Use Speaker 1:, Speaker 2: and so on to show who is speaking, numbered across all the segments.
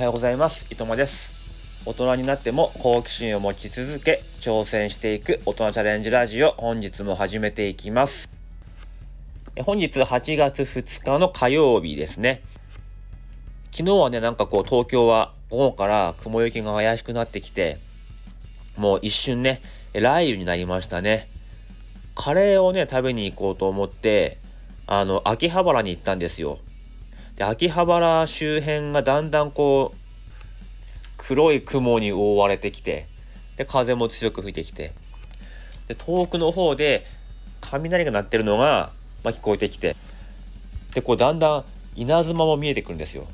Speaker 1: おはようございます。いとまです。大人になっても好奇心を持ち続け、挑戦していく大人チャレンジラジオ、本日も始めていきます。え本日8月2日の火曜日ですね。昨日はね、なんかこう東京は午後から雲行きが怪しくなってきて、もう一瞬ね、雷雨になりましたね。カレーをね、食べに行こうと思って、あの、秋葉原に行ったんですよ。で、秋葉原周辺がだんだんこう、黒い雲に覆われてきて、で、風も強く吹いてきて、で、遠くの方で雷が鳴ってるのが、まあ、聞こえてきて、で、こう、だんだん稲妻も見えてくるんですよ。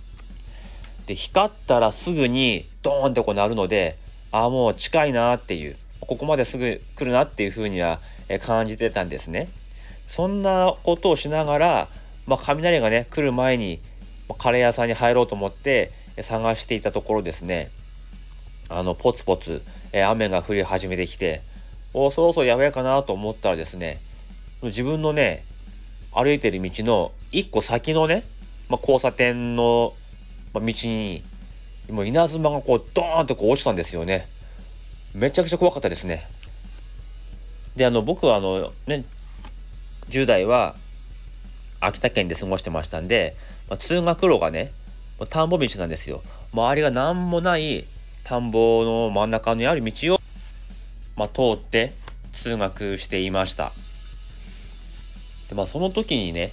Speaker 1: で、光ったらすぐにドーンってこう鳴るので、ああ、もう近いなっていう、ここまですぐ来るなっていうふうには感じてたんですね。そんなことをしながら、まあ、雷がね、来る前に、カレー屋さんに入ろうと思って探していたところですね、あの、ポツポツ、え雨が降り始めてきて、おそろそろやばいかなと思ったらですね、自分のね、歩いてる道の一個先のね、まあ、交差点の、まあ、道に、もう稲妻がこう、ドーンとこう落ちたんですよね。めちゃくちゃ怖かったですね。で、あの、僕はあの、ね、10代は秋田県で過ごしてましたんで、まあ、通学路がね、まあ田んぼ道なんですよ。周りが何もない田んぼの真ん中にある道を、まあ、通って通学していました。で、まあ、その時にね、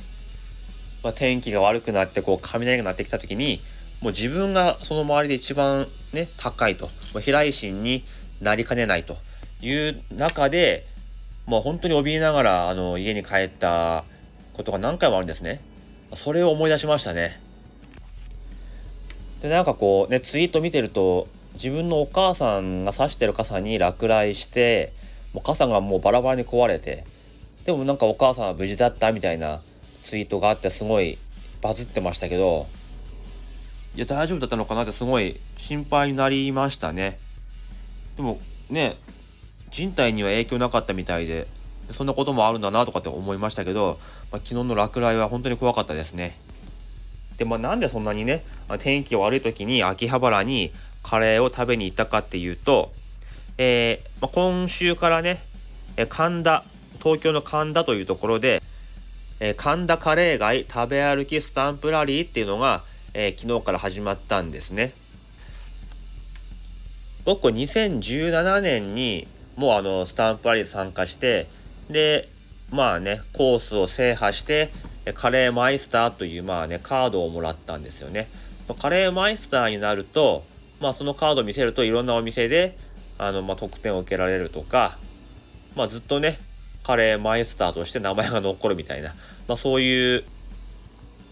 Speaker 1: まあ、天気が悪くなって、こう、雷が鳴ってきた時に、もう自分がその周りで一番ね、高いと、まあ、飛来心になりかねないという中で、もう本当に怯えながら、あの、家に帰ったことが何回もあるんですね。それを思い出しましたね。で、なんかこう、ね、ツイート見てると、自分のお母さんが差してる傘に落雷して、もう傘がもうバラバラに壊れて、でもなんかお母さんは無事だったみたいなツイートがあってすごいバズってましたけど、いや、大丈夫だったのかなってすごい心配になりましたね。でもね、人体には影響なかったみたいで、そんなこともあるんだなとかって思いましたけど、まあ、昨日の落雷は本当に怖かったですね。で、まあなんでそんなにね、天気悪い時に秋葉原にカレーを食べに行ったかっていうと、えーまあ、今週からね、神田、東京の神田というところで、え神田カレー街食べ歩きスタンプラリーっていうのが、えー昨日から始まったんですね。僕2017年にもうあのスタンプラリー参加してでまあねコースを制覇してカレーマイスターというまあねカードをもらったんですよね。カレーマイスターになるとまあそのカードを見せるといろんなお店であのまあ得点を受けられるとかまあずっとねカレーマイスターとして名前が残るみたいなまあそういう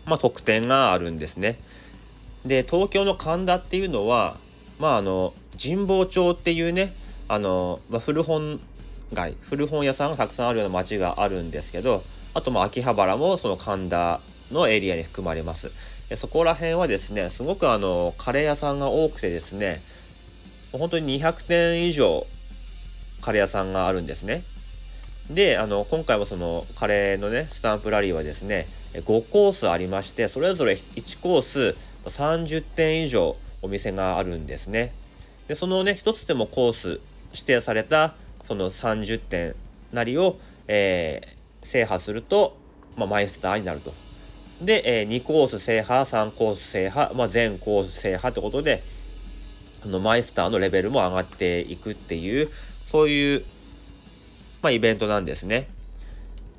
Speaker 1: まあ特典があるんですね。で東京の神田っていうのはまああの神保町っていうねあの、まあ、古本街古本屋さんがたくさんあるような街があるんですけどあとまあ秋葉原もその神田のエリアに含まれます。そこら辺はですねすごくあのカレー屋さんが多くてですね本当に200店以上カレー屋さんがあるんですね。であの今回もそのカレーのねスタンプラリーはですね5コースありましてそれぞれ1コース30点以上お店があるんですね。でそのね一つでもコース指定されたその30点なりを、えー制覇すると、まあ、マイスターになると。で、えー2コース制覇3コース制覇、まあ、全コース制覇ってことでそのマイスターのレベルも上がっていくっていうそういう、まあ、イベントなんですね。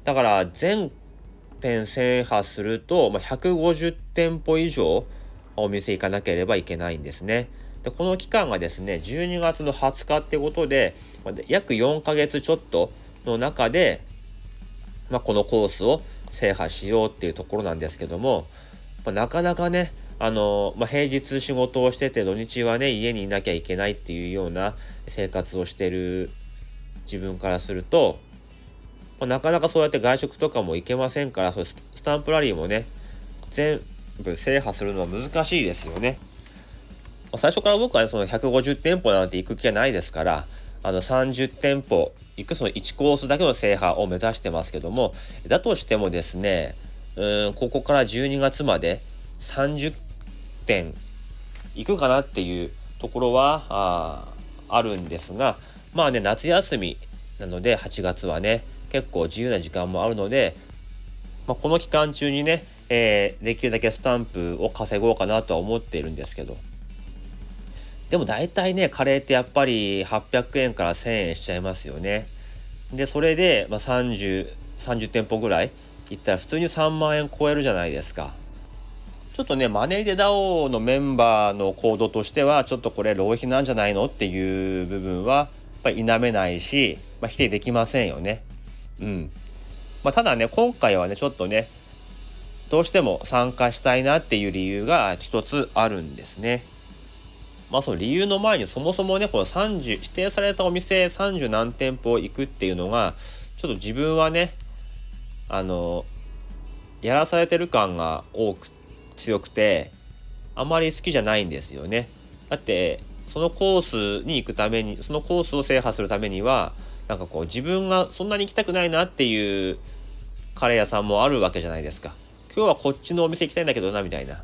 Speaker 1: だから全店制覇すると、まあ、150店舗以上お店行かなければいけないんですね。でこの期間がですね12月の20日ってことで約4ヶ月ちょっとの中で、まあ、このコースを制覇しようっていうところなんですけども、まあ、なかなかねあの、まあ、平日仕事をしてて土日はね家にいなきゃいけないっていうような生活をしてる自分からすると、まあ、なかなかそうやって外食とかも行けませんからそスタンプラリーもね全部制覇するのは難しいですよね。最初から僕はねその150店舗なんて行く気はないですからあの30店舗行くその1コースだけの制覇を目指してますけどもだとしてもですねうんここから12月まで30店行くかなっていうところはああるんですがまあね夏休みなので8月はね結構自由な時間もあるので、まあ、この期間中にね、えー、できるだけスタンプを稼ごうかなとは思っているんですけど。でも大体ねカレーってやっぱり800円から1000円しちゃいますよねでそれで、まあ30、30店舗ぐらい行ったら普通に3万円超えるじゃないですかちょっとね、マネーでダオのメンバーの行動としては、ちょっとこれ浪費なんじゃないのっていう部分は、やっぱり否めないし、まあ、否定できませんよね。うん。まあ、ただね、今回はね、ちょっとね、どうしても参加したいなっていう理由が一つあるんですね。まあその理由の前にそもそもね、この30、指定されたお店30何店舗行くっていうのが、ちょっと自分はね、あの、やらされてる感が多く、強くてあまり好きじゃないんですよね。だってそのコースに行くためにそのコースを制覇するためにはなんかこう自分がそんなに行きたくないなっていうカレー屋さんもあるわけじゃないですか。今日はこっちのお店行きたいんだけどなみたいな。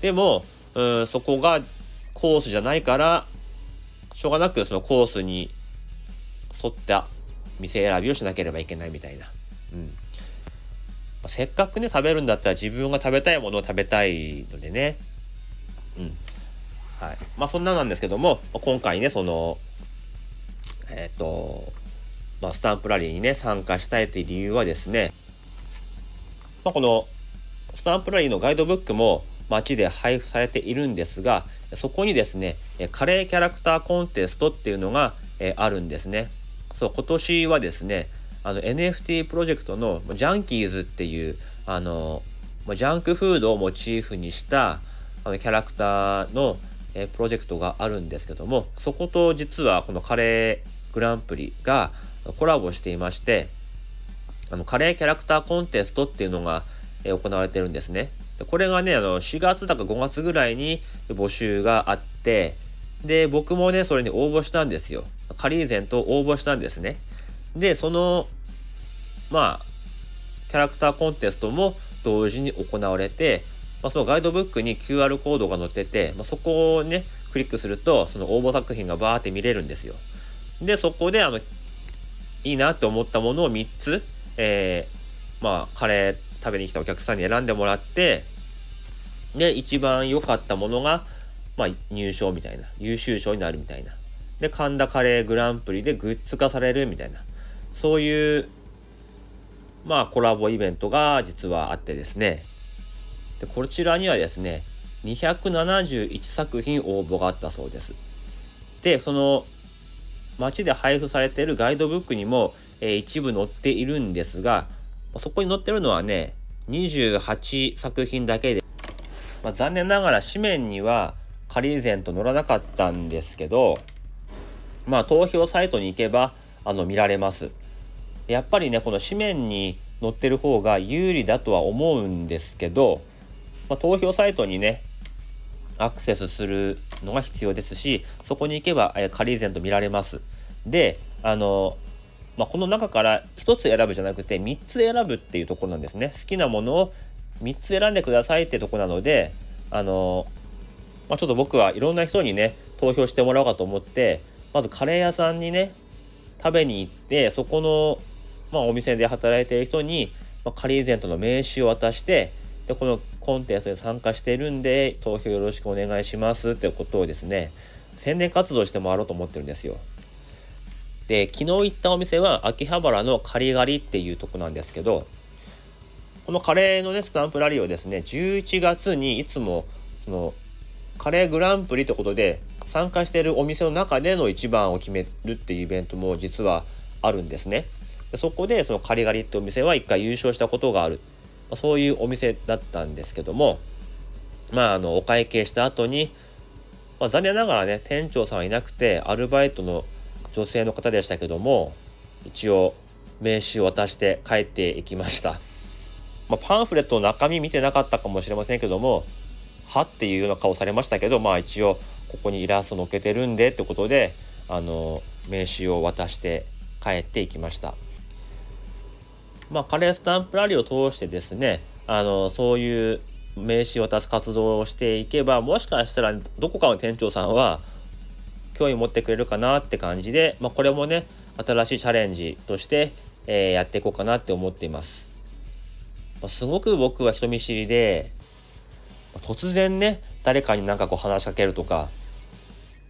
Speaker 1: でもうんそこがコースじゃないからしょうがなくそのコースに沿った店選びをしなければいけないみたいな。うんせっかくね、食べるんだったら自分が食べたいものを食べたいのでね。うん。はい。まあそんななんですけども、今回ね、その、えっ、ー、と、まあスタンプラリーにね、参加したいという理由はですね、まあこの、スタンプラリーのガイドブックも街で配布されているんですが、そこにですね、カレーキャラクターコンテストっていうのが、あるんですね。そう、今年はですね、あの NFT プロジェクトのジャンキーズっていうあのジャンクフードをモチーフにしたあのキャラクターのプロジェクトがあるんですけどもそこと実はこのカレーグランプリがコラボしていましてあのカレーキャラクターコンテストっていうのが、行われてるんですね。これがねあの4月だか5月ぐらいに募集があってで僕もねそれに応募したんですよ。カリーゼント応募したんですね。で、その、まあ、キャラクターコンテストも同時に行われて、まあ、そのガイドブックに QR コードが載ってて、まあ、そこをね、クリックすると、その応募作品がバーって見れるんですよ。で、そこで、あの、いいなって思ったものを3つ、えー、まあ、カレー食べに来たお客さんに選んでもらって、で、一番良かったものが、まあ、入賞みたいな、優秀賞になるみたいな。で、神田カレーグランプリでグッズ化されるみたいな。そういう、まあ、コラボイベントが実はあってですね。で、こちらにはですね、271作品応募があったそうです。で、その、街で配布されているガイドブックにも、えー、一部載っているんですが、そこに載ってるのはね、28作品だけで、まあ、残念ながら紙面にはカリーゼント載らなかったんですけど、まあ投票サイトに行けばあの見られます。やっぱりねこの紙面に載ってる方が有利だとは思うんですけど、まあ、投票サイトにねアクセスするのが必要ですしそこに行けば、え仮前と見られます。であの、まあ、この中から1つ選ぶじゃなくて3つ選ぶっていうところなんですね。好きなものを3つ選んでくださいってとこなのであの、まあ、ちょっと僕はいろんな人にね投票してもらおうかと思ってまずカレー屋さんにね食べに行ってそこのまあ、お店で働いている人に、まあ、カリーゼントの名刺を渡してでこのコンテストに参加してるんで投票よろしくお願いしますってことをですね宣伝活動して回ろうと思ってるんですよ。で昨日行ったお店は秋葉原のカリガリっていうとこなんですけどこのカレーのねスタンプラリーをですね11月にいつもそのカレーグランプリってことで参加しているお店の中での一番を決めるっていうイベントも実はあるんですね。そこでそのカリガリってお店は一回優勝したことがある、ま、そういうお店だったんですけどもまああのお会計した後に、まあ、残念ながらね店長さんはいなくてアルバイトの女性の方でしたけども一応名刺を渡して帰っていきました、まあ、パンフレットの中身見てなかったかもしれませんけどもはっていうような顔されましたけどまあ一応ここにイラスト載っけてるんでってことであの名刺を渡して帰っていきました。まあ、カレースタンプラリーを通してですね、あの、そういう名刺を渡す活動をしていけばもしかしたらどこかの店長さんは興味持ってくれるかなって感じで、まあ、これもね新しいチャレンジとして、えー、やっていこうかなって思っています。まあ、すごく僕は人見知りで突然ね誰かになんかこう話しかけるとか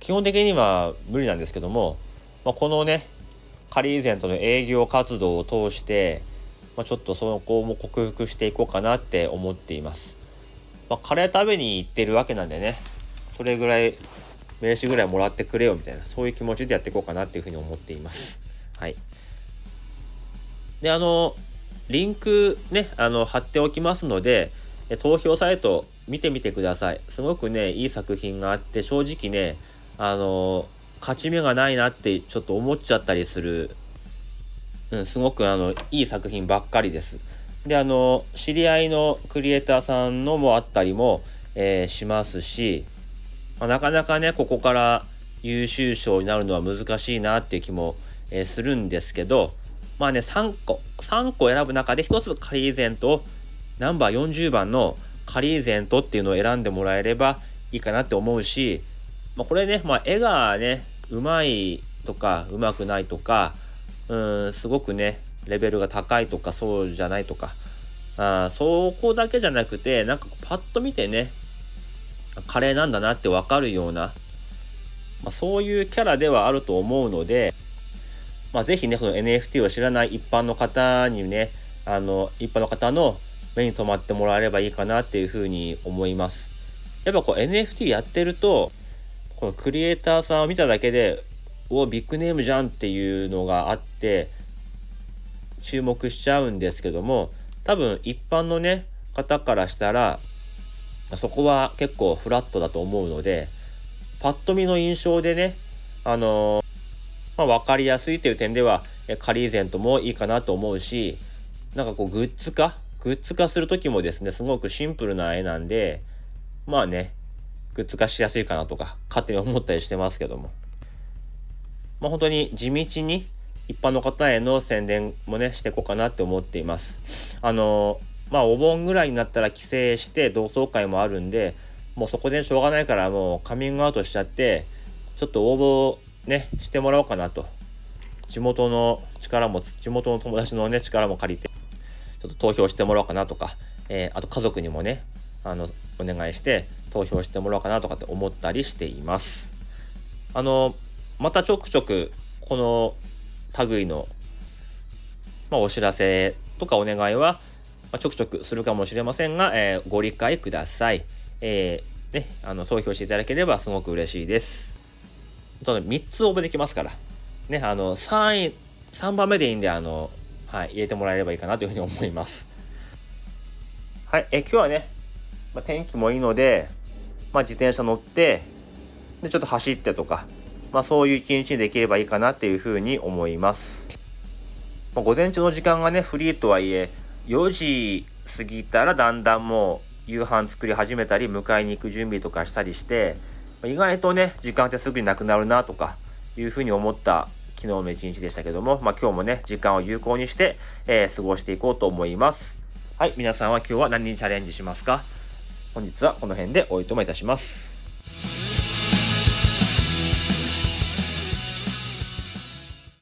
Speaker 1: 基本的には無理なんですけども、まあ、このねカリーゼントの営業活動を通して、まあ、ちょっとそこも克服していこうかなって思っています。まあ、カレー食べに行ってるわけなんでねそれぐらい名刺ぐらいもらってくれよみたいなそういう気持ちでやっていこうかなっていうふうに思っています。はい。であのリンクねあの貼っておきますので投票サイト見てみてください。すごくねいい作品があって正直ねあの勝ち目がないなってちょっと思っちゃったりする、うん、すごくあのいい作品ばっかりです。であの知り合いのクリエイターさんのもあったりも、えー、しますし、まあ、なかなかねここから優秀賞になるのは難しいなっていう気も、えー、するんですけどまあね3個3個選ぶ中で1つカリーゼントナンバー40番のカリーゼントっていうのを選んでもらえればいいかなって思うし、まあ、これね、まあ、絵がねうまいとかうまくないとかうんすごくねレベルが高いとかそうじゃないとかあそこだけじゃなくてなんかパッと見てねカレーなんだなってわかるような、まあ、そういうキャラではあると思うので、まあ、ぜひねその NFT を知らない一般の方にねあの一般の方の目に留まってもらえればいいかなっていうふうに思います。やっぱこう NFT やってるとこのクリエイターさんを見ただけでおビッグネームじゃんっていうのがあって注目しちゃうんですけども多分一般のね方からしたらそこは結構フラットだと思うのでパッと見の印象でねあのー、まあ、分かりやすいという点ではカリーゼントもいいかなと思うしなんかこうグッズ化？グッズ化する時もですねすごくシンプルな絵なんでまあねグッズ化しやすいかなとか勝手に思ったりしてますけども。まあ本当に地道に一般の方への宣伝もねしていこうかなって思っています。あのまあお盆ぐらいになったら帰省して同窓会もあるんでもうそこでしょうがないからもうカミングアウトしちゃってちょっと応募ねしてもらおうかなと地元の力も地元の友達のね力も借りてちょっと投票してもらおうかなとか、えー、あと家族にもねあのお願いして投票してもらおうかなとかって思ったりしています。あのまたちょくちょくこの類の、まあ、お知らせとかお願いは、まあ、ちょくちょくするかもしれませんが、えー、ご理解ください。えー、ね、あの投票していただければすごく嬉しいです。3つ応募できますから。ね、あの3位、3番目でいいんで、あの、はい、入れてもらえればいいかなというふうに思います。はい、え今日はね、まあ、天気もいいので、まあ、自転車乗って、で、ちょっと走ってとか、まあ、そういう一日にできればいいかなっていうふうに思います。まあ、午前中の時間がね、フリーとはいえ、4時過ぎたらだんだんもう夕飯作り始めたり、迎えに行く準備とかしたりして、意外とね、時間ってすぐになくなるなとか、いうふうに思った昨日の一日でしたけども、まあ、今日もね、時間を有効にして、えー、過ごしていこうと思います。はい、皆さんは今日は何にチャレンジしますか？本日はこの辺でおいともいたします。